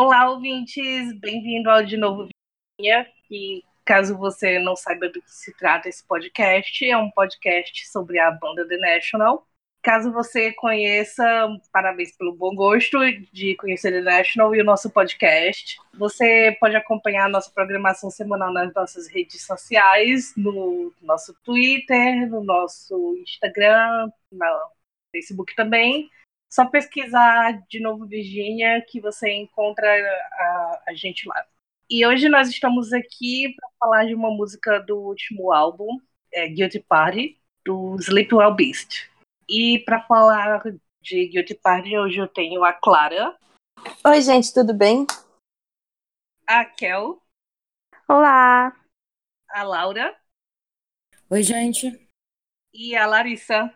Olá, ouvintes, bem-vindo ao De Novo Vinha, e caso você não saiba do que se trata esse podcast, é um podcast sobre a banda The National. Caso você conheça, parabéns pelo bom gosto de conhecer The National e o nosso podcast. Você pode acompanhar a nossa programação semanal nas nossas redes sociais, no nosso Twitter, no nosso Instagram, no Facebook também. Só pesquisar de novo Virgínia que você encontra a, a gente lá. E hoje nós estamos aqui para falar de uma música do último álbum, é, Guilty Party, do Sleepwell Beast. E para falar de Guilty Party, hoje eu tenho a Clara. Oi, gente, tudo bem? A Kel. Olá. A Laura. Oi, gente. E a Larissa.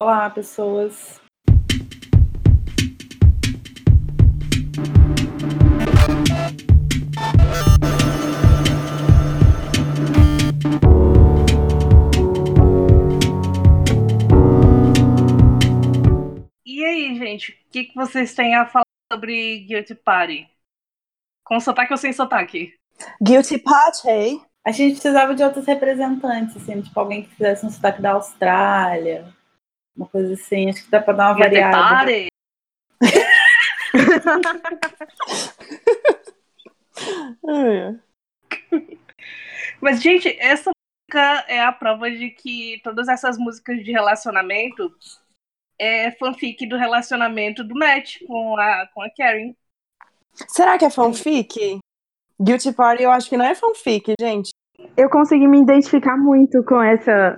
Olá, pessoas. Que, que vocês têm a falar sobre Guilty Party? Com sotaque ou sem sotaque? Guilty Party. A gente precisava de outros representantes, assim, tipo alguém que fizesse um sotaque da Austrália, uma coisa assim. Acho que dá pra dar uma Guilty variada. Party? Mas, gente, essa música é a prova de que todas essas músicas de relacionamento é fanfic do relacionamento do Matt com a, com a Karen. Será que é fanfic? Guilty Party eu acho que não é fanfic, gente. Eu consegui me identificar muito com essa,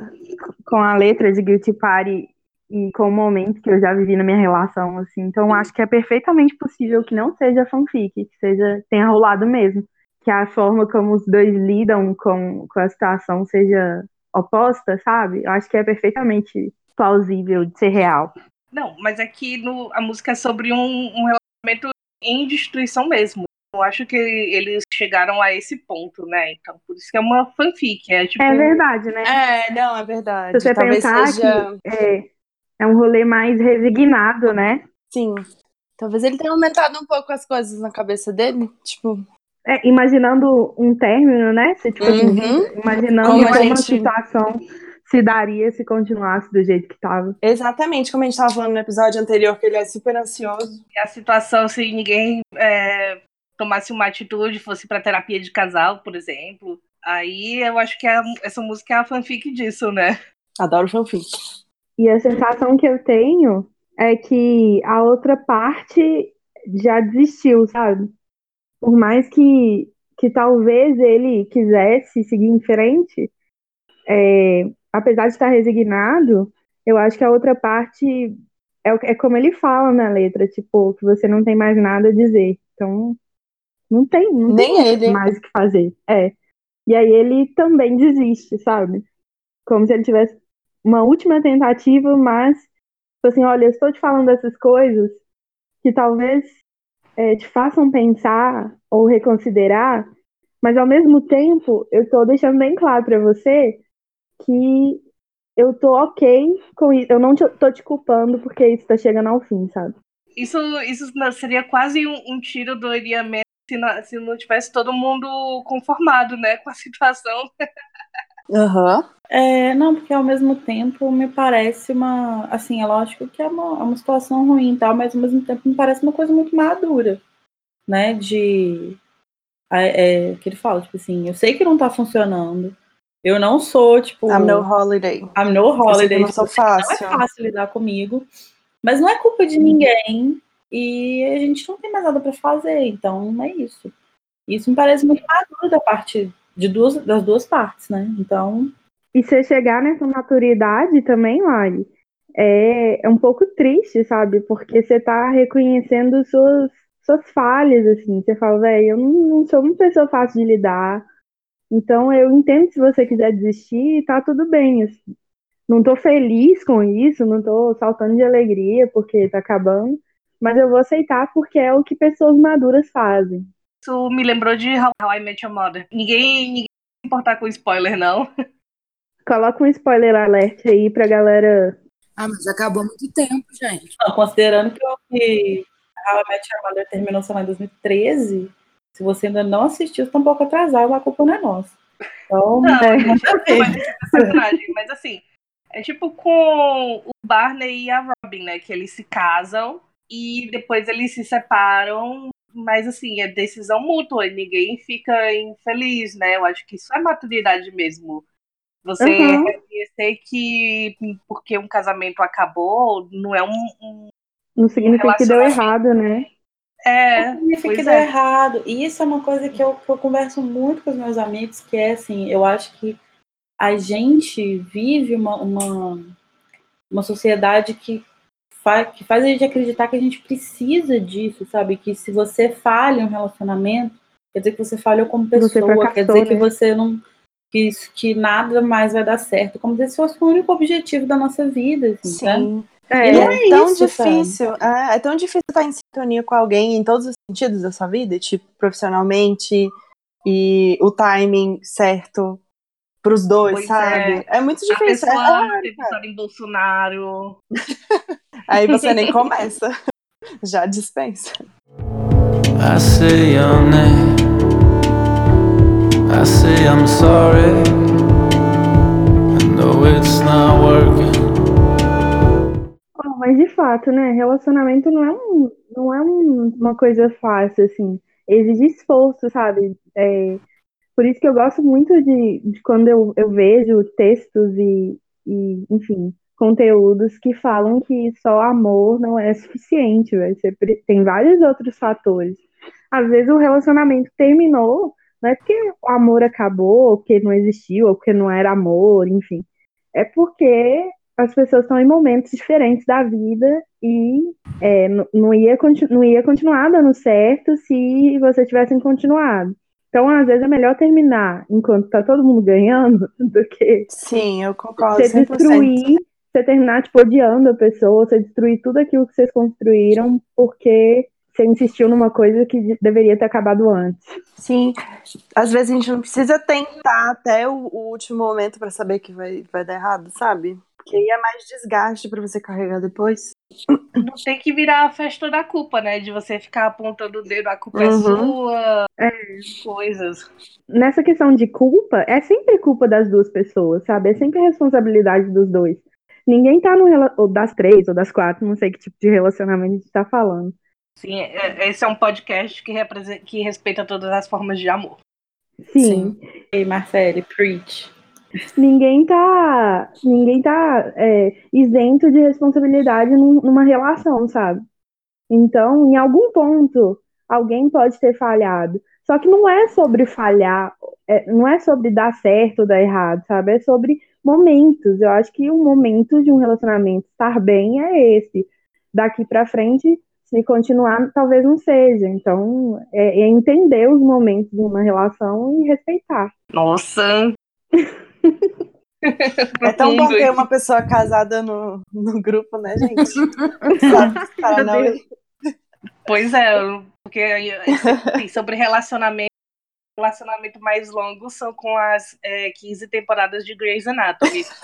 com a letra de Guilty Party e com o momento que eu já vivi na minha relação, assim. Então acho que é perfeitamente possível que não seja fanfic, que seja tenha rolado mesmo, que a forma como os dois lidam com, com a situação seja oposta, sabe? Eu acho que é perfeitamente plausível de ser real. Não, mas aqui no, a música é sobre um, um relacionamento em destruição mesmo. Eu acho que eles chegaram a esse ponto, né? Então, por isso que é uma fanfic. É, tipo, É verdade, né? É, não, é verdade. Se você Talvez pensar seja. que é, é um rolê mais resignado, né? Sim. Talvez ele tenha aumentado um pouco as coisas na cabeça dele. Tipo, É, imaginando um término, né? Se, tipo, Uhum. imaginando Como gente- situação se daria se continuasse do jeito que tava. exatamente como a gente tava falando no episódio anterior, que ele é super ansioso. a situação se ninguém é, tomasse uma atitude, fosse pra terapia de casal, por exemplo. Aí eu acho que a- essa música é a fanfic disso, né? Adoro fanfic. E a sensação que eu tenho é que a outra parte já desistiu, sabe? Por mais que, que talvez ele quisesse seguir em frente, é, apesar de estar resignado, eu acho que a outra parte é, é como ele fala na letra, tipo, que você não tem mais nada a dizer. Então, não tem, não tem Nem ele. mais o que fazer. É. E aí ele também desiste, sabe? Como se ele tivesse uma última tentativa, mas tipo assim, olha, eu estou te falando essas coisas que talvez é, te façam pensar ou reconsiderar, mas ao mesmo tempo eu estou deixando bem claro para você que eu tô ok com isso. Eu não te, tô te culpando porque isso tá chegando ao fim, sabe? Isso, isso não- seria quase um, um tiro do Oriamento se não, se não tivesse todo mundo conformado, né, com a situação. Aham. É, não, porque ao mesmo tempo me parece uma. Assim, é lógico que é uma, é uma situação ruim e tal, mas ao mesmo tempo me parece uma coisa muito madura, né? De. É, é, que ele fala, tipo assim, eu sei que não tá funcionando. Eu não sou, tipo. I'm no holiday. I'm no holiday. eu não sou tipo, não fácil. é fácil lidar comigo. Mas não é culpa de ninguém. E a gente não tem mais nada pra fazer. Então é isso. Isso me parece muito maduro da parte de duas, das duas partes, né? Então. E você chegar nessa maturidade também, Lari, é, é um pouco triste, sabe? Porque você tá reconhecendo suas, suas falhas, assim. Você fala, velho, eu não, não sou uma pessoa fácil de lidar. Então eu entendo se você quiser desistir, tá tudo bem, assim. Não tô feliz com isso, não tô saltando de alegria porque tá acabando, mas eu vou aceitar porque é o que pessoas maduras fazem. Isso me lembrou de How, I Met Your Mother. Ninguém, ninguém se importar com spoiler, não. Coloca um spoiler alert aí pra galera Ah, mas acabou muito tempo, gente. Não, considerando que, eu- que How I Met Your Mother terminou, sei lá, em 2013, se você ainda não assistiu, você tá um pouco atrasado, a culpa não é nossa. Então, Não, é, mais esse personagem, mas assim, é tipo com o Barney e a Robin, né? Que eles se casam e depois eles se separam, mas assim, é decisão mútua e ninguém fica infeliz, né? Eu acho que isso é maturidade mesmo. Você Uhum. reconhecer que porque um casamento acabou, não é um. um- Não significa que deu errado, né? É, significa que deu é. errado. E isso é uma coisa que eu, que eu converso muito com os meus amigos, que é assim, eu acho que a gente vive uma, uma, uma sociedade que, fa que faz a gente acreditar que a gente precisa disso, sabe? Que se você falha em um relacionamento, quer dizer que você falhou como pessoa, quer dizer que né? você não. Que, que nada mais vai dar certo, como se esse fosse o único objetivo da nossa vida, assim? Sim. É, não é, é tão isso, difícil, é, é tão difícil estar em sintonia com alguém em todos os sentidos da sua vida, tipo, profissionalmente e o timing certo pros dois, Pois sabe? É, muito A difícil. É pessoa cara. votado em Bolsonaro. Aí você nem começa. Já dispensa. I say your name. I say I'm sorry. I know it's not working. Mas de fato, né? Relacionamento não é, um, não é um- uma coisa fácil, assim. Exige esforço, sabe? É, por isso que eu gosto muito de, de quando eu, eu vejo textos e, e, enfim, conteúdos que falam que só amor não é suficiente, pre- tem vários outros fatores. Às vezes o relacionamento terminou, não é porque o amor acabou, ou porque não existiu, ou porque não era amor, enfim. É porque as pessoas estão em momentos diferentes da vida e é, não, ia, não ia continuar dando certo se vocês tivessem continuado. Então, às vezes, é melhor terminar enquanto tá todo mundo ganhando do que Sim, eu concordo você 100%. destruir, você terminar, tipo, odiando a pessoa, você destruir tudo aquilo que vocês construíram porque você insistiu numa coisa que de- deveria ter acabado antes. Sim, às vezes a gente não precisa tentar até o, último momento pra saber que vai, vai dar errado, sabe? Aí é mais desgaste pra você carregar depois. Não tem que virar a festa da culpa, né? De você ficar apontando o dedo, a culpa é Uhum. sua, É. coisas. nessa questão de culpa, é sempre culpa das duas pessoas, sabe? É sempre responsabilidade dos dois. Ninguém tá no ou das três ou das quatro, não sei que tipo de relacionamento a gente tá falando. Sim, é- esse é um podcast que, representa, que respeita todas as formas de amor. Sim, Ei, Marcele, preach. Ninguém tá, ninguém tá é, isento de responsabilidade num- numa relação, sabe? Então, em algum ponto, alguém pode ter falhado. Só que não é sobre falhar, é, não é sobre dar certo ou dar errado, sabe? É sobre momentos. Eu acho que o momento de um relacionamento estar bem é esse. Daqui pra frente, se continuar, talvez não seja. Então, é, é entender os momentos de uma relação e respeitar. Nossa! É tão bom ter uma pessoa casada no, no grupo, né, gente? Sabe, não Pois é, porque assim, sobre relacionamento, relacionamento mais longo são com as é, 15 temporadas de Grey's Anatomy.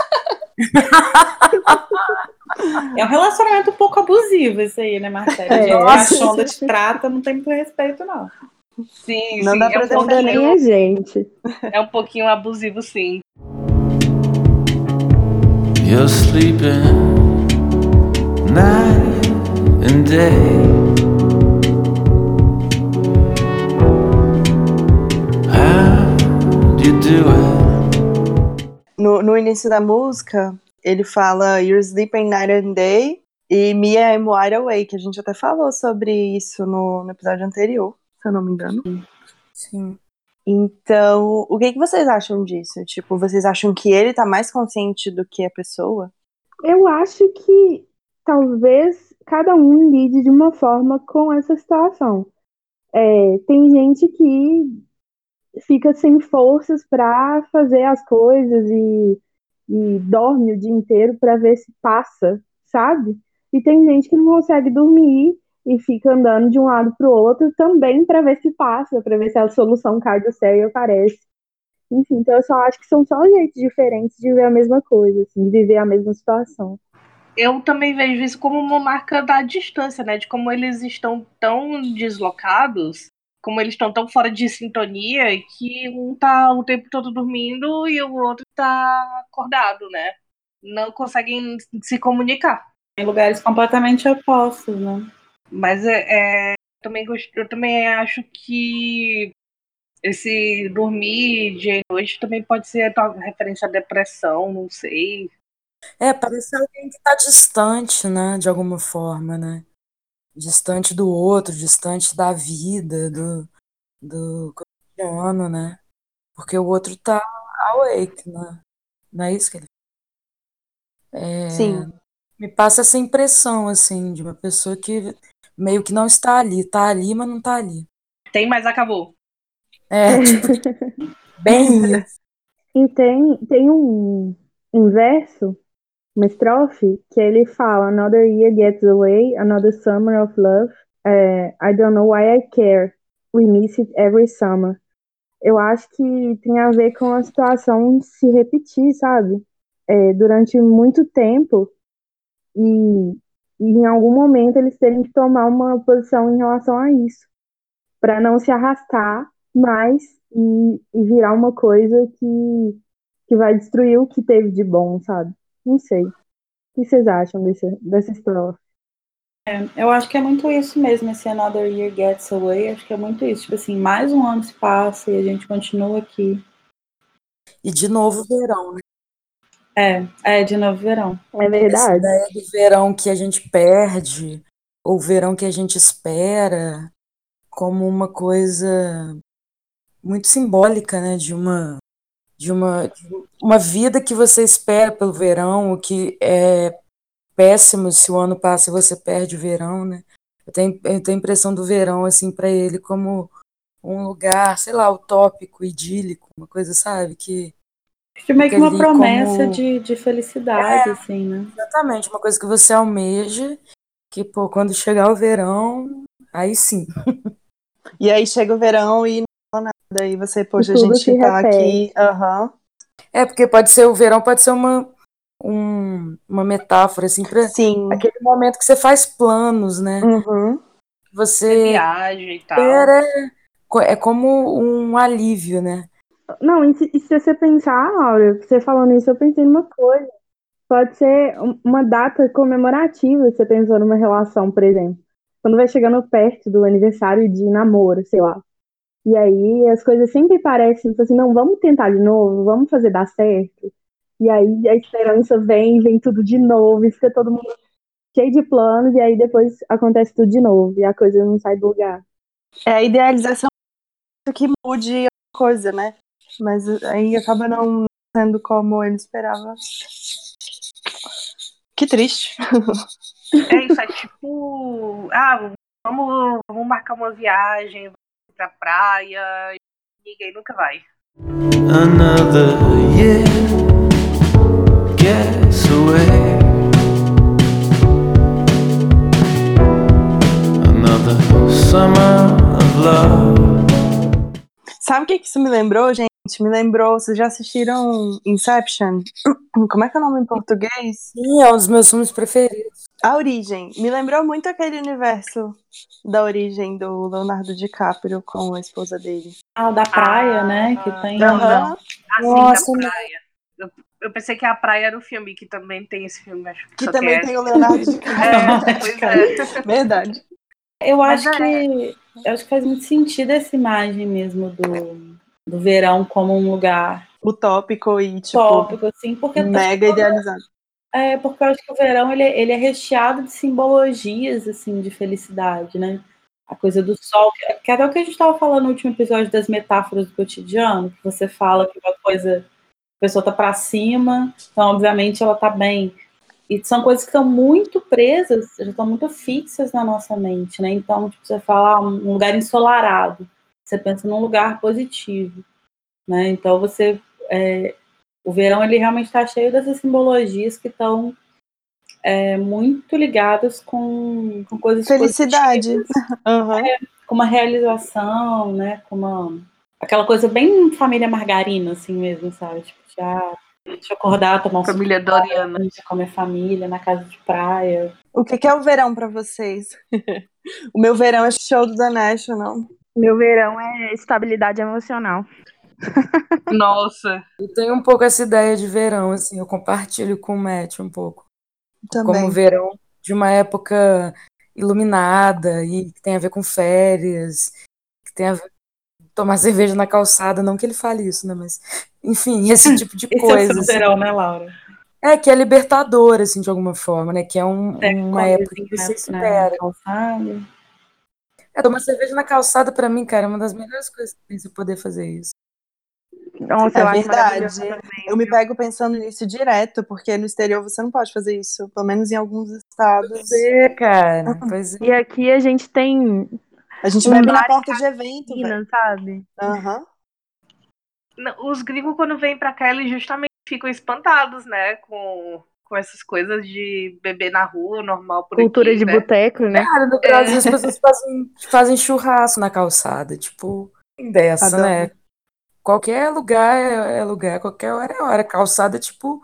É um relacionamento um pouco abusivo esse aí, né, Marcele? É. A. Shonda te trata, não tem muito respeito, não. Sim, Não sim, dá é, pra um Sonda nem é gente. é um pouquinho abusivo, sim. You're sleeping night and day. How do you do it? No, no início da música, ele fala You're sleeping night and day e Me I'm wide awake. A gente até falou sobre isso no, no episódio anterior, se eu não me engano. Sim. Então, o que, que vocês acham disso? Tipo, vocês acham que ele tá mais consciente do que a pessoa? Eu acho que talvez cada um lide de uma forma com essa situação. É, tem gente que fica sem forças para fazer as coisas e, e dorme o dia inteiro para ver se passa, sabe? E tem gente que não consegue dormir e fica andando de um lado para o outro também para ver se passa, para ver se a solução cai do céu e aparece. Enfim, então eu só acho que são só jeitos diferentes de ver a mesma coisa, assim, de viver a mesma situação. eu também vejo isso como uma marca da distância, né? De como eles estão tão deslocados, como eles estão tão fora de sintonia, que um tá o tempo todo dormindo e o outro tá acordado, né? Não conseguem se comunicar. Em lugares completamente opostos, né? Mas é, é também gost... eu também acho que esse dormir dia e noite também pode ser referência à depressão, não sei. É, parece alguém que está distante, né? De alguma forma, né? Distante do outro, distante da vida, do, do cotidiano, né? Porque o outro tá awake, né? Não é isso que ele é, Sim. Me passa essa impressão, assim, de uma pessoa que meio que não está ali, tá ali, mas não tá ali. Tem, mas acabou. É, tipo, bem isso. E tem, tem um, um verso, uma estrofe, que ele fala: Another year gets away, another summer of love. É, I don't know why I care. We miss it every summer. Eu acho que tem a ver com a situação se repetir, sabe? É, durante muito tempo e, e em algum momento eles terem que tomar uma posição em relação a isso, para não se arrastar mais e, e virar uma coisa que, que vai destruir o que teve de bom, sabe? Não sei. O que vocês acham desse, dessa estrofe? É, eu acho que é muito isso mesmo, esse Another Year Gets Away, acho que é muito isso, tipo assim, mais um ano se passa e a gente continua aqui. E de novo verão, né? É, é de novo verão. É Essa verdade. ideia do verão que a gente perde, ou verão que a gente espera, como uma coisa muito simbólica, né? De uma, de uma, de uma vida que você espera pelo verão, o que é péssimo se o ano passa e você perde o verão, né? Eu tenho, eu tenho a impressão do verão, assim, para ele como um lugar, sei lá, utópico, idílico, uma coisa, sabe? Que Acho que meio que Fica uma promessa como- de, de felicidade, assim, né? Exatamente, uma coisa que você almeja, que, pô, quando chegar o verão, aí sim. E aí chega o verão e não fala nada. E você, poxa, a gente tá repete. aqui. Aham. É, porque pode ser, o verão pode ser uma, um- uma metáfora, assim, para Sim. aquele momento que você faz planos, né? Uhum. Que Você Viagem e tal. espera, é como um alívio, né? Não, e se, e se você pensar, Laura, você falando isso, eu pensei numa coisa. Pode ser um- uma data comemorativa, você pensou numa relação, por exemplo. Quando vai chegando perto do aniversário de namoro, sei lá. E aí as coisas sempre parecem tipo assim, não, vamos tentar de novo, vamos fazer dar certo. E aí a esperança vem, vem tudo de novo, e fica todo mundo cheio de planos, e aí depois acontece tudo de novo, e a coisa não sai do lugar. É a idealização que mude a coisa, né? Mas aí acaba não sendo como ele esperava. Que triste. É isso, é tipo, ah, vamos, vamos marcar uma viagem vamos pra praia, e ninguém nunca vai. Another year gets away. Another summer of love. Sabe o que isso me lembrou, gente? Me lembrou, vocês já assistiram Inception? Como é que é o nome em português? Sim, é um dos meus filmes preferidos. A Origem. Me lembrou muito aquele universo da origem do Leonardo DiCaprio com a esposa dele. Ah, o da praia, né? Que tem. Não, Aham. não. Assim, Nossa, da praia. Eu, eu pensei que a praia era o filme, que também tem esse filme, acho Que só também é- tem o Leonardo DiCaprio. É, pois é. Verdade. Eu Mas acho é. que eu acho que faz muito sentido essa imagem mesmo do, do verão como um lugar Utópico e, tipo, tópico, assim, porque mega idealizado. É, porque eu acho que o verão ele, ele é recheado de simbologias assim de felicidade, né? A coisa do sol, que, é até o que a gente estava falando no último episódio das metáforas do cotidiano, que você fala que uma coisa, a pessoa tá para cima, então obviamente ela tá bem. E são coisas que estão muito presas, já estão muito fixas na nossa mente, né? Então, tipo, você fala ah, um lugar ensolarado, você pensa num lugar positivo, né? Então você é, o verão ele realmente está cheio dessas simbologias que estão é, muito ligadas com, com coisas Felicidade. positivas, Aham. com uma realização, né? Com uma aquela coisa bem família margarina assim mesmo, sabe? Tipo, já De acordar, tomar um Família suco, Doriana. com a minha família, na casa de praia. O que, que é o verão pra vocês? o meu verão é show do The National. Meu verão é estabilidade emocional. Nossa. Eu tenho um pouco essa ideia de verão, assim, eu compartilho com o Matt um pouco. Também. Como verão de uma época iluminada e que tem a ver com férias, que tem a ver com tomar cerveja na calçada, não que ele fale isso, né, mas enfim, esse tipo de Esse é o coisa. seu assim. verão, né, Laura? É, que é libertador, assim, de alguma forma, né, que é um- Você uma época assim, que você na- espera. Na calçada. É, tomar cerveja na calçada, pra mim, cara, é uma das melhores coisas que tem poder fazer isso. Nossa, eu É acho verdade. Eu me pego pensando nisso direto, porque no exterior você não pode fazer isso. Pelo menos em alguns estados. Pois é, cara, pois é. E aqui a gente tem A gente Um bebe na porta de evento, piscina, sabe? Aham. Não, Os gringos, quando vêm pra cá, eles justamente ficam espantados, né? Com, com essas coisas de beber na rua, normal por Cultura aqui, de né? boteco, né? Cara, no Brasil as pessoas fazem, fazem churrasco na calçada, tipo, dessa, Adoro. né? Qualquer lugar é, é lugar, qualquer hora é hora. Calçada é tipo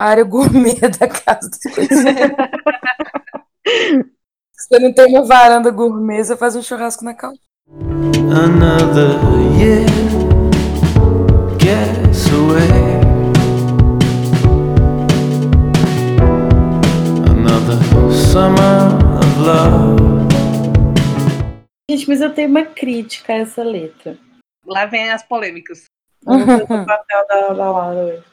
a área gourmet da casa das pessoas. Você não tem uma varanda gourmet, você faz um churrasco na calçada. Another year Gente, mas eu tenho uma crítica a essa letra. Lá vem as polêmicas. Papel da, da Laura hoje.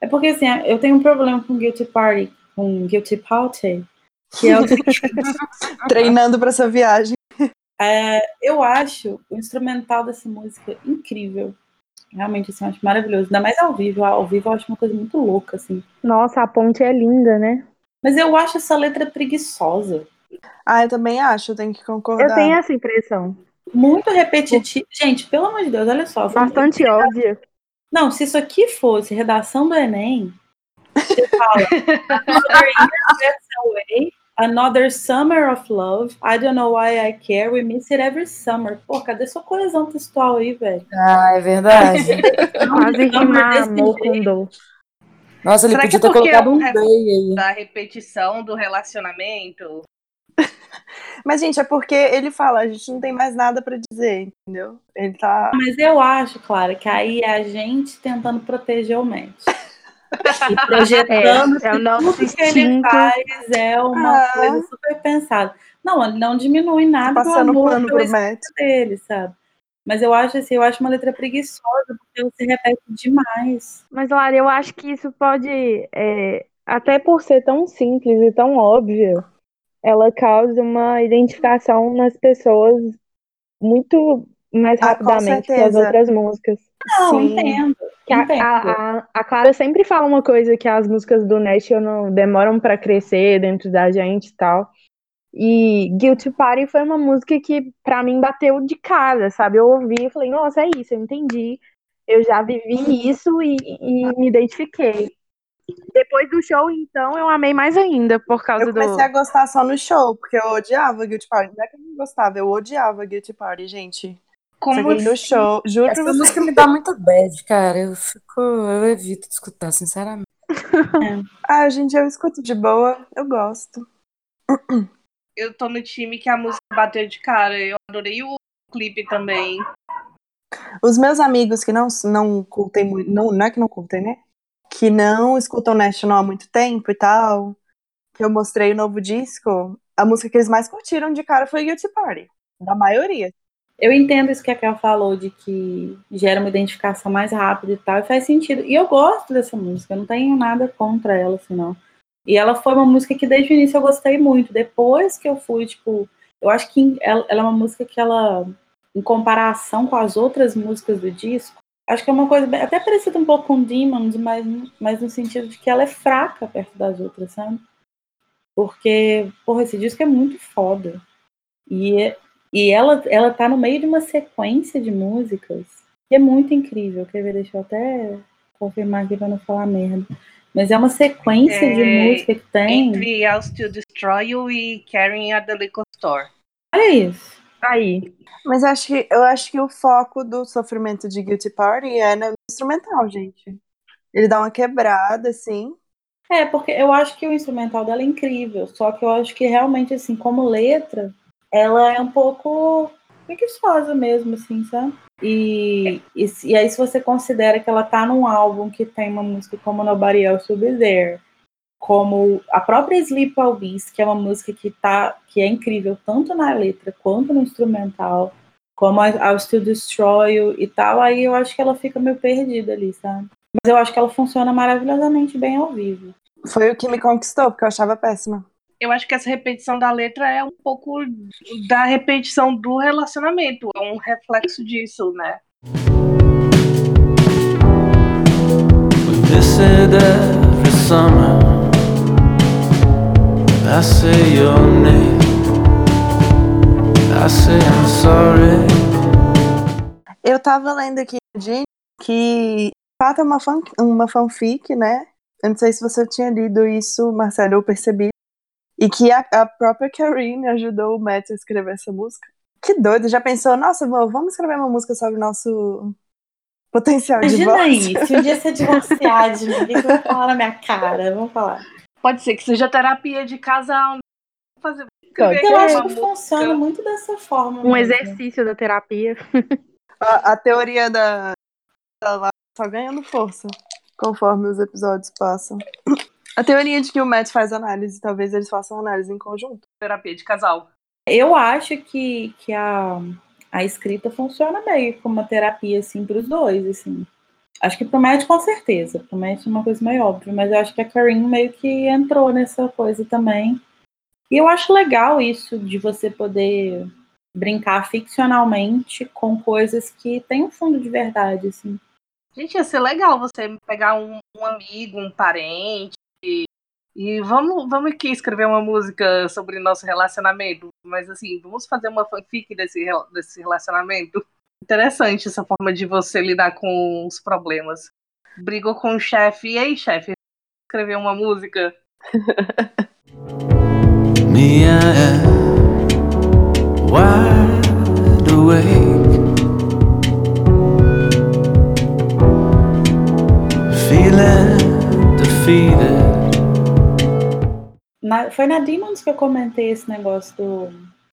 É porque assim, eu tenho um problema com Guilty Party, com Guilty Party, que é o Treinando pra essa viagem. é, eu acho o instrumental dessa música incrível. Realmente, assim, eu acho maravilhoso. Ainda mais ao vivo. Ao vivo eu acho uma coisa muito louca, assim. Nossa, a ponte é linda, né? Mas eu acho essa letra preguiçosa. Ah, eu também acho, eu tenho que concordar. Eu tenho essa impressão. Muito repetitiva. Gente, pelo amor de Deus, olha só. vamos- Bastante óbvia. Não, se isso aqui fosse redação do Enem, você fala Another year gets away, another summer of love, I don't know why I care, we miss it every summer. Pô, cadê sua coesão textual aí, velho? Ah, é verdade. Quase rimar amor com dor. Nossa, ele Será que podia é ter colocado é um um day aí. Da repetição do relacionamento. Mas, gente, é porque ele fala, a gente não tem mais nada pra dizer, entendeu? Ele tá. Mas eu acho, Clara, que aí é a gente tentando proteger o Matt. E projetando É, é o que nosso tudo que ele faz é uma Ah. coisa super pensada. Não, ele não diminui nada do passando amor pano pro Matt. dele, sabe? Mas eu acho assim, eu acho uma letra preguiçosa, porque ela se repete demais. Mas, Lara, eu acho que isso pode, é, até por ser tão simples e tão óbvia, ela causa uma identificação nas pessoas muito mais Ah, rapidamente que as outras músicas. Não, Sim. entendo. Que a, entendo. a, a, a Clara sempre fala uma coisa que as músicas do National demoram pra crescer dentro da gente e tal. E Guilty Party foi uma música que pra mim bateu de cara, sabe? Eu ouvi e falei, nossa, é isso, eu entendi. Eu já vivi isso e, e me identifiquei. Depois do show, então, eu amei mais ainda por causa Eu do. comecei a gostar só no show, porque eu odiava Guilty Party. Não é que eu não gostava, eu odiava Guilty Party, gente. Como no assim? show, juro Essa você. música me dá muita bad, cara. Eu fico. Eu evito de escutar, sinceramente. Ah, gente, eu escuto de boa, eu gosto. Eu tô no time que a música bateu de cara. Eu adorei o clipe também. Os meus amigos que não, não curtem muito, não, não é que não curtem, né? Que não escutam National há muito tempo e tal, que eu mostrei o novo disco, a música que eles mais curtiram de cara foi Guilty Party. Da maioria. Eu entendo isso que a Kel falou, de que gera uma identificação mais rápida e tal, e faz sentido. E eu gosto dessa música, eu não tenho nada contra ela, assim, não. E ela foi uma música que desde o início eu gostei muito. Depois que eu fui, tipo, eu acho que ela, ela é uma música que ela, em comparação com as outras músicas do disco, acho que é uma coisa bem- até parecida um pouco com Demons, mas, mas no sentido de que ela é fraca perto das outras, sabe? Porque, porra, esse disco é muito foda. E, e ela, ela tá no meio de uma sequência de músicas que é muito incrível. Quer ver? Deixa eu até confirmar aqui pra não falar merda. Mas é uma sequência de É, música que tem. Entre I'll Still Destroy You e Carrying at the Liquor Store. Olha isso. Aí. Mas acho que eu acho que o foco do sofrimento de Guilty Party é no instrumental, gente. Ele dá uma quebrada, assim. É, porque eu acho que o instrumental dela é incrível, só que eu acho que realmente, assim, como letra, ela é um pouco preguiçosa mesmo, assim, sabe? E, e, e, aí, se você considera que ela tá num álbum que tem uma música como Nobody Else Will Be There, como a própria Sleep Always, que é uma música que, tá, que é incrível tanto na letra quanto no instrumental, como I'll Still Destroy You e tal, aí eu acho que ela fica meio perdida ali, sabe? Mas eu acho que ela funciona maravilhosamente bem ao vivo. Foi o que me conquistou, porque eu achava péssima. Eu acho que essa repetição da letra é um pouco da repetição do relacionamento, é um reflexo disso, né? Eu tava lendo aqui de que fato é uma, fan, uma fanfic, né? Eu não sei se você tinha lido isso, Marcelo, eu percebi. E que a, a própria Karine ajudou o Matt a escrever essa música. Que doido, já pensou, nossa, amor, vamos escrever uma música sobre o nosso potencial de Imagina voz? aí, se um dia você divorciar de mim, o que falar na minha cara? Vamos falar. Pode ser que seja terapia de casal. né? Fazer, Pode Eu acho que música. funciona muito dessa forma. Um mesmo. exercício da terapia. A, a teoria da, da Lara só ganhando força conforme os episódios passam. A teoria de que o Matt faz análise, talvez eles façam análise em conjunto. terapia de casal. Eu acho que, que a, a escrita funciona meio como uma terapia, assim, para os dois, assim. Acho que pro Matt, com certeza. Pro Matt é uma coisa meio óbvia, mas eu acho que a Karin meio que entrou nessa coisa também. E eu acho legal isso de você poder brincar ficcionalmente com coisas que têm um fundo de verdade, assim. Gente, ia ser legal você pegar um, um amigo, um parente e, e vamos, vamos aqui escrever uma música sobre nosso relacionamento. Mas assim, vamos fazer uma fanfic desse, desse relacionamento. Interessante essa forma de você lidar com os problemas. Brigou com o chefe, e aí, chefe? Escrever uma música? Me, I am Foi na Demons que eu comentei esse negócio do,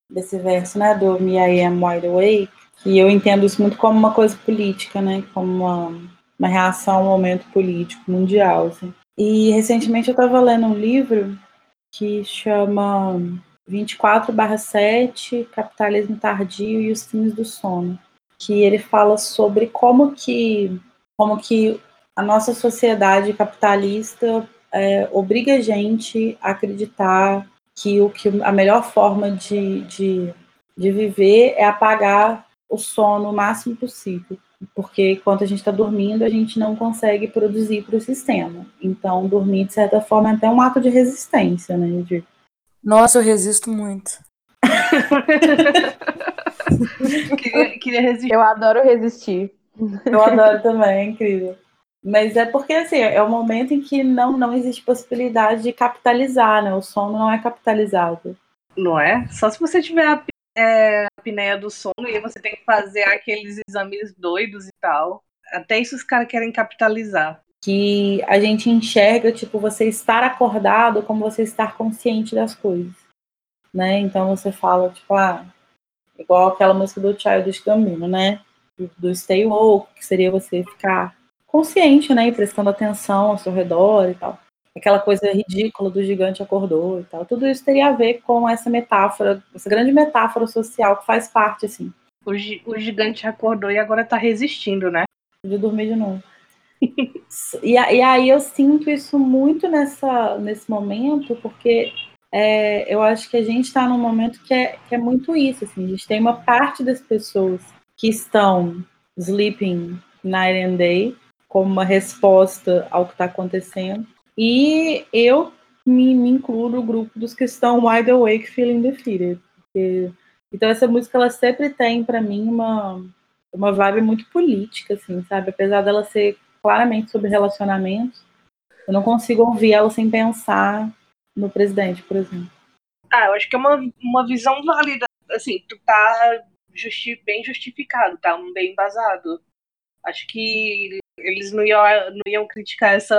desse verso, né? Do Me I Am Wide Awake. E eu entendo isso muito como uma coisa política, né? Como uma, uma reação ao momento político mundial. Assim. E recentemente eu estava lendo um livro que chama 24/7 Capitalismo Tardio e os Fins do Sono. Que ele fala sobre como que, como que a nossa sociedade capitalista é, obriga a gente a acreditar que, o, que a melhor forma de, de, de viver é apagar o sono o máximo possível. Porque enquanto a gente está dormindo, a gente não consegue produzir para o sistema. Então, dormir, de certa forma, é até um ato de resistência, né? De, Nossa, eu resisto muito. queria, queria resistir. Eu adoro resistir. Eu adoro também, é incrível. Mas é porque, assim, é o momento em que não, não existe possibilidade de capitalizar, né? O sono não é capitalizado. Não é? Só se você tiver a, é, apneia do sono e você tem que fazer aqueles exames doidos e tal. Até isso os caras querem capitalizar. que a gente enxerga, tipo, você estar acordado como você estar consciente das coisas, né? Então você fala, tipo, ah, igual aquela música do Childish Gambino, né? Do Stay Woke, que seria você ficar consciente, né? E prestando atenção ao seu redor e tal. Aquela coisa ridícula do gigante acordou e tal. Tudo isso teria a ver com essa metáfora, essa grande metáfora social que faz parte, assim, O, o gigante acordou e agora tá resistindo, né? de dormir de novo. e, e aí eu sinto isso muito nessa, nesse momento, porque é, eu acho que a gente está num momento que é, que é muito isso. Assim, a gente tem uma parte das pessoas que estão sleeping night and day, como uma resposta ao que está acontecendo, e eu me, me incluo no grupo dos que estão wide awake feeling defeated. Porque- então essa música ela sempre tem para mim uma uma vibe muito política, assim, sabe? Apesar dela ser claramente sobre relacionamentos, eu não consigo ouvir ela sem pensar no presidente, por exemplo. Ah, eu acho que é uma, uma visão válida. Assim, tu tá justi bem justificado, tá bem embasado. Acho que eles não iam, não iam criticar essa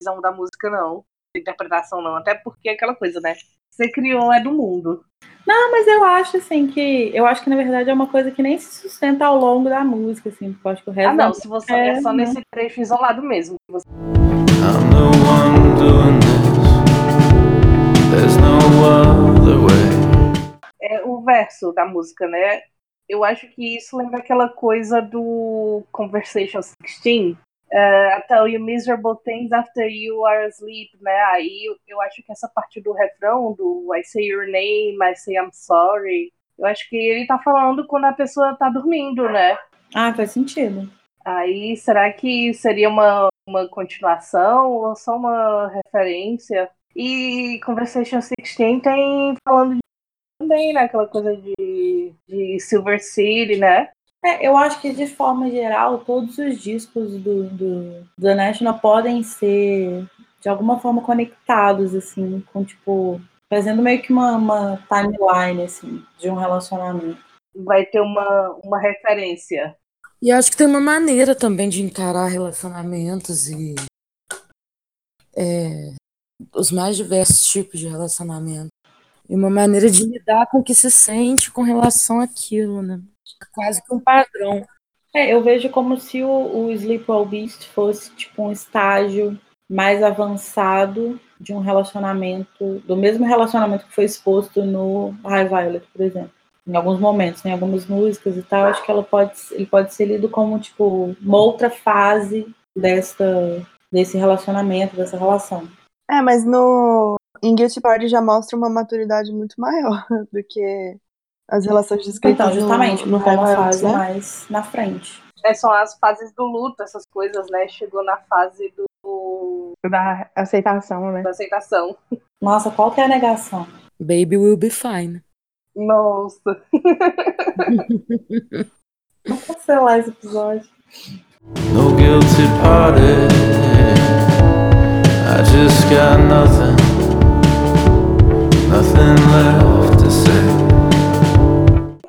visão da música, não. Interpretação, não. Até porque é aquela coisa, né? Você criou, é do mundo. Não, mas eu acho assim que. Eu acho que na verdade é uma coisa que nem se sustenta ao longo da música, assim, porque eu acho que o resto. Ah, não, se você é, é só né? nesse trecho isolado mesmo. Você... I'm the one doing this. There's no other way. É o verso da música, né? Eu acho que isso lembra aquela coisa do Conversation 16. Uh, I tell you miserable things after you are asleep, né? Aí eu, eu acho que essa parte do refrão, do I say your name, I say I'm sorry, eu acho que ele tá falando quando a pessoa tá dormindo, né? Ah, faz sentido. Aí será que seria uma, uma continuação ou só uma referência? E Conversation 16 tem falando de, também, né? Aquela coisa de, de Silver City, né? É, eu acho que de forma geral, todos os discos do, do, do The National podem ser de alguma forma conectados, assim, com tipo, fazendo meio que uma, uma timeline, assim, de um relacionamento. Vai ter uma, uma referência. E acho que tem uma maneira também de encarar relacionamentos e é, os mais diversos tipos de relacionamento. E uma maneira de lidar com o que se sente com relação àquilo, né? Quase que um padrão. É, eu vejo como se o, o Sleep Well Beast fosse tipo um estágio mais avançado de um relacionamento, do mesmo relacionamento que foi exposto no High Violet, por exemplo. Em alguns momentos, né, em algumas músicas e tal, acho que ela pode, ele pode ser lido como tipo uma outra fase desta, desse relacionamento, dessa relação. É, mas no em Guilty Party já mostra uma maturidade muito maior do que as relações descritas Então, justamente, no, no porque é uma fase né? mais na frente. É, são as fases do luto, essas coisas, né? Chegou na fase do, Da aceitação, né? da aceitação. Nossa, qual que é a negação? Baby will be fine. Nossa. Vamos cancelar esse episódio. No guilty party. I just got nothing,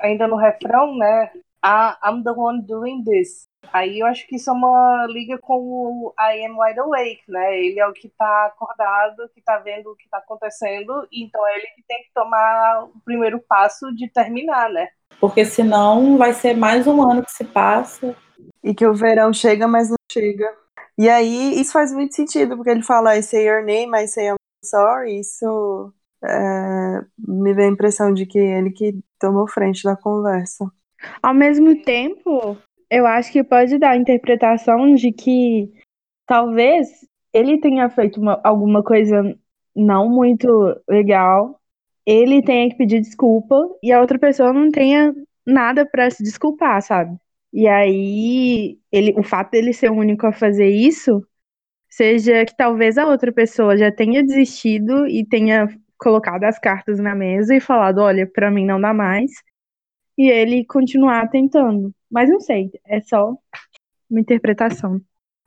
Ainda no refrão, né? Ah, I'm the one doing this. Aí eu acho que isso é uma liga com o I am wide awake, né? Ele é o que tá acordado, que tá vendo o que tá acontecendo, então é ele que tem que tomar o primeiro passo de terminar, né? Porque senão vai ser mais um ano que se passa. E que o verão chega, mas não chega. E aí, isso faz muito sentido, porque ele fala I say your name, I say I'm sorry. Isso é, me dá a impressão de que ele que tomou frente da conversa. Ao mesmo tempo, eu acho que pode dar a interpretação de que talvez ele tenha feito uma- alguma coisa não muito legal, ele tenha que pedir desculpa e a outra pessoa não tenha nada pra se desculpar, sabe? E aí, ele, o fato dele ser o único a fazer isso, seja que talvez a outra pessoa já tenha desistido e tenha colocado as cartas na mesa e falado, olha, pra mim não dá mais, e ele continuar tentando. Mas não sei, é só uma interpretação.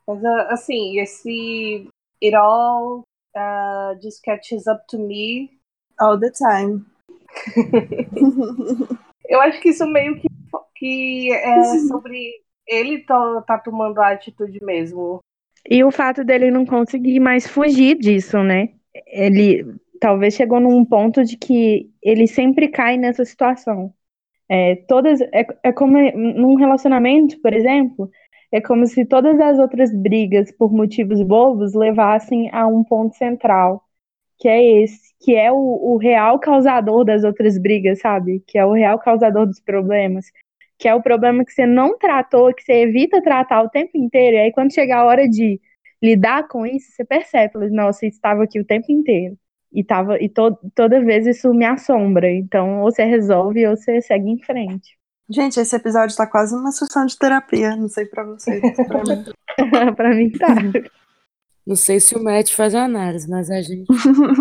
Mas ah, assim, esse It all uh, just catches up to me. All the time. Eu acho que isso meio que, que é sobre ele tá, tá tomando a atitude mesmo. E o fato dele não conseguir mais fugir disso, né? Ele talvez chegou num ponto de que ele sempre cai nessa situação. É, todas, é, é como num relacionamento, por exemplo, é como se todas as outras brigas por motivos bobos levassem a um ponto central, que é esse, que é o, o real causador das outras brigas, sabe? Que é o real causador dos problemas, que é o problema que você não tratou, que você evita tratar o tempo inteiro, e aí quando chegar a hora de lidar com isso, você percebe, nossa, estava aqui o tempo inteiro. E, tava, e to, toda vez isso me assombra. Então, ou você resolve ou você segue em frente. Gente, esse episódio tá quase uma sessão de terapia. Não sei pra vocês. Pra mim. pra mim tá. Não sei se o Matt faz análise, mas a gente.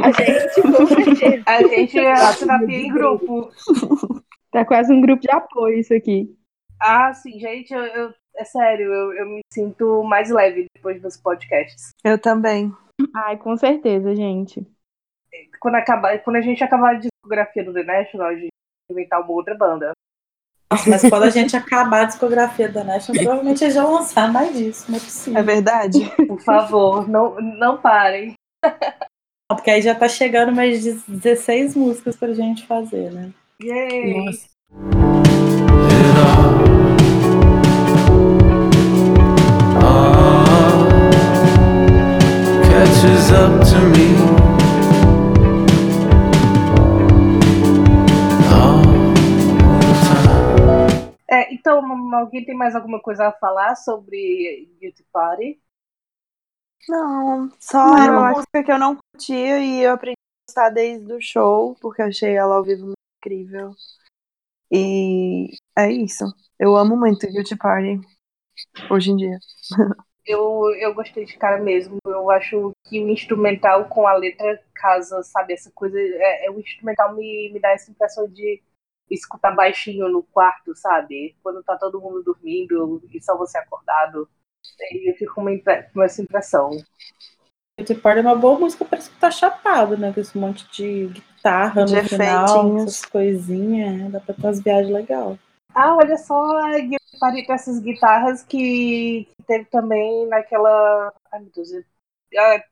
A gente, com certeza. A gente é a terapia em grupo. Tá quase um grupo de apoio isso aqui. Ah, sim, gente, eu, eu- é sério, eu, eu me sinto mais leve depois dos podcasts. Eu também. Ai, com certeza, gente. Quando, acabar, quando a gente acabar a discografia do The National, a gente vai inventar uma outra banda. Mas quando a gente acabar a discografia da National, provavelmente eles vão lançar mais disso, não é possível. É verdade? Por favor, não, não parem. Porque aí já tá chegando mais de 16 músicas pra gente fazer, né? Yay! Nossa. Mais alguma coisa a falar sobre Guilty Party? Não, só Não, uma música que eu não curtia e eu aprendi a gostar desde o show, porque eu achei ela ao vivo muito incrível. E é isso. Eu amo muito Guilty Party hoje em dia. Eu, eu gostei de cara mesmo. Eu acho que o instrumental com a letra casa, sabe? Essa coisa. É, é, o instrumental me, me dá essa impressão de escutar baixinho no quarto, sabe? Quando tá todo mundo dormindo e só você acordado. E eu fico com, uma impre- com essa impressão. Guilty Party é uma boa música pra escutar chapado, né? Com esse monte de guitarra De no final, efeitinhos. essas coisinhas. né? Dá pra ter umas viagens legais. Ah, olha só, a Guilty Party com essas guitarras que, que teve também naquela. Ai, meu Deus. eu- ah,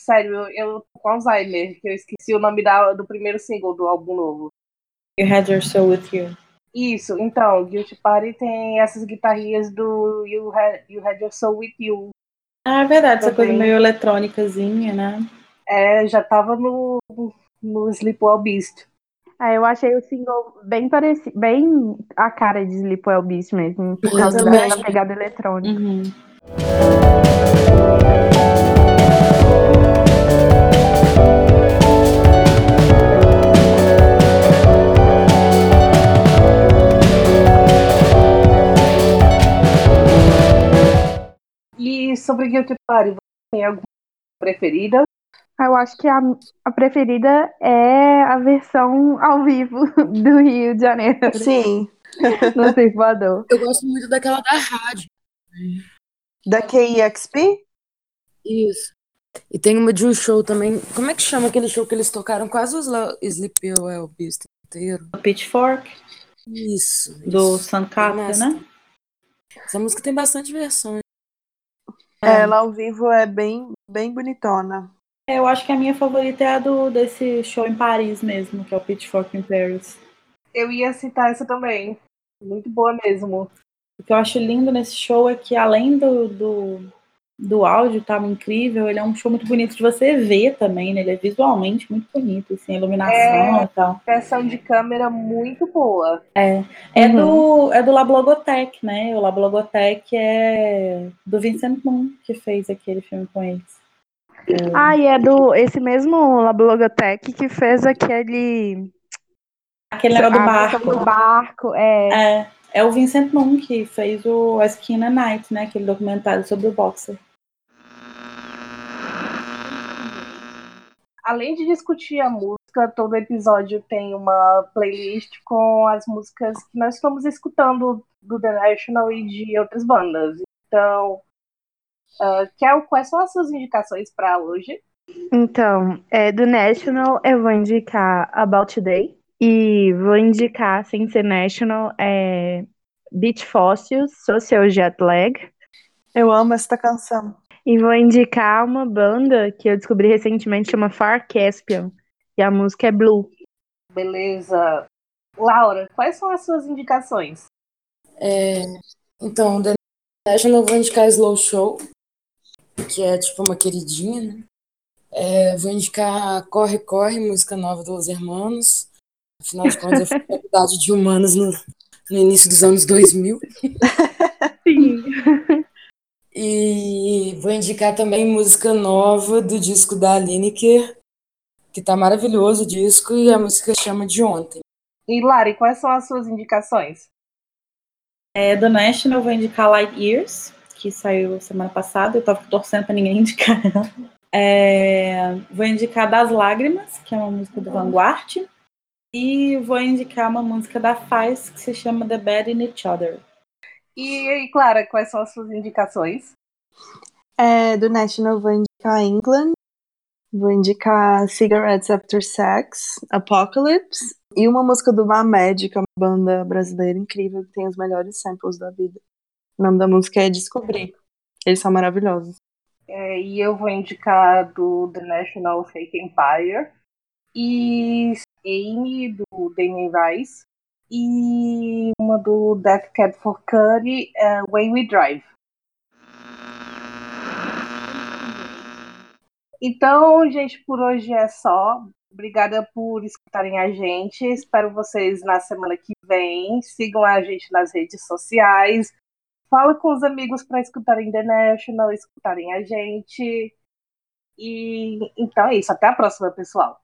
sério, eu, eu tô com Alzheimer, que eu esqueci o nome da, do primeiro single do álbum novo. You Had Your Soul With You. Isso, então, Guilty Party tem essas guitarrinhas do You Had, you Had Your Soul With You. Ah, é verdade, essa Também. coisa meio eletrônicazinha, né? É, já tava no, no Sleepwell Beast. Ah, eu achei o single bem parecido, bem a cara de Sleepwell Beast mesmo, por causa da, da pegada eletrônica. Uhum. E sobre Guilty Party, você tem alguma preferida? Ah, Eu acho que a, a preferida é a versão ao vivo do Rio de Janeiro, Sim, no Circulador. Eu gosto muito daquela da rádio. da KEXP? Isso. E tem uma de um show também. Como é que chama aquele show que eles tocaram quase os Sleepwell Beast inteiro? O Pitchfork, Isso. do. Sun né? Essa música tem bastante versões. Ela ao vivo é bem, bem bonitona. É, Eu acho que a minha favorita é a do, desse show em Paris mesmo, que é o Pitchfork in Paris. Eu ia citar essa também. Muito boa mesmo. O que eu acho lindo nesse show é que, além do, do, do áudio estar incrível, ele é um show muito bonito de você ver também, né? Ele é visualmente muito bonito, assim, a iluminação É. e tal. Versão de câmera muito boa. É do, é do Lablogotech, né? O Lablogotech é do Vincent Moon, que fez aquele filme com eles. Ah, e é do esse mesmo Lablogotech que fez aquele. Aquele negócio do barco. do barco, é. É, é o Vincent Moon que fez o A Skin at Night, né? Aquele documentário sobre o boxer. Além de discutir a música, todo episódio tem uma playlist com as músicas que nós estamos escutando do The National e de outras bandas. Então, ah, Kel, quais são as suas indicações para hoje? Então, é, do National eu vou indicar About Today. E vou indicar, sem ser National, é Beach Fossils, Social Jet Lag. Eu amo esta canção. E vou indicar uma banda que eu descobri recentemente, chama Far Caspian. E a música é Blue. Beleza. Laura, quais são as suas indicações? É, então, The National eu vou indicar Slow Show, que é tipo uma queridinha, né? É, vou indicar Corre Corre, música nova dos Hermanos. Afinal de contas, eu fiz faculdade de humanos no, no início dos anos 2000. Sim. E vou indicar também música nova do disco da Lineker, que tá maravilhoso o disco, e a música chama de Ontem. E Lari, quais são as suas indicações? É, do National eu vou indicar Light Years, que saiu semana passada. Eu tava torcendo pra ninguém indicar. É, vou indicar Das Lágrimas, que é uma música do Vanguard. E vou indicar uma música da Faz, que se chama The Bad in Each Other. E, e Clara, quais são as suas indicações? É, do National vou indicar England. Vou indicar Cigarettes After Sex, Apocalypse E uma música do Mamed, que é uma banda brasileira incrível, que tem os melhores samples da vida. O nome da música é Descobrir. Eles são maravilhosos. É, e eu vou indicar do The National Fake Empire e Amy do Damien Rice e uma do Death Cab for Cutie, é, Way We Drive. Então, gente, por hoje é só. Obrigada por escutarem a gente. Espero vocês na semana que vem. Sigam a gente nas redes sociais. Fala com os amigos para escutarem The National, escutarem a gente. E então é isso. Até a próxima, pessoal.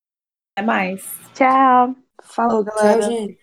Até mais. Tchau. Falou, galera. Tchau, gente.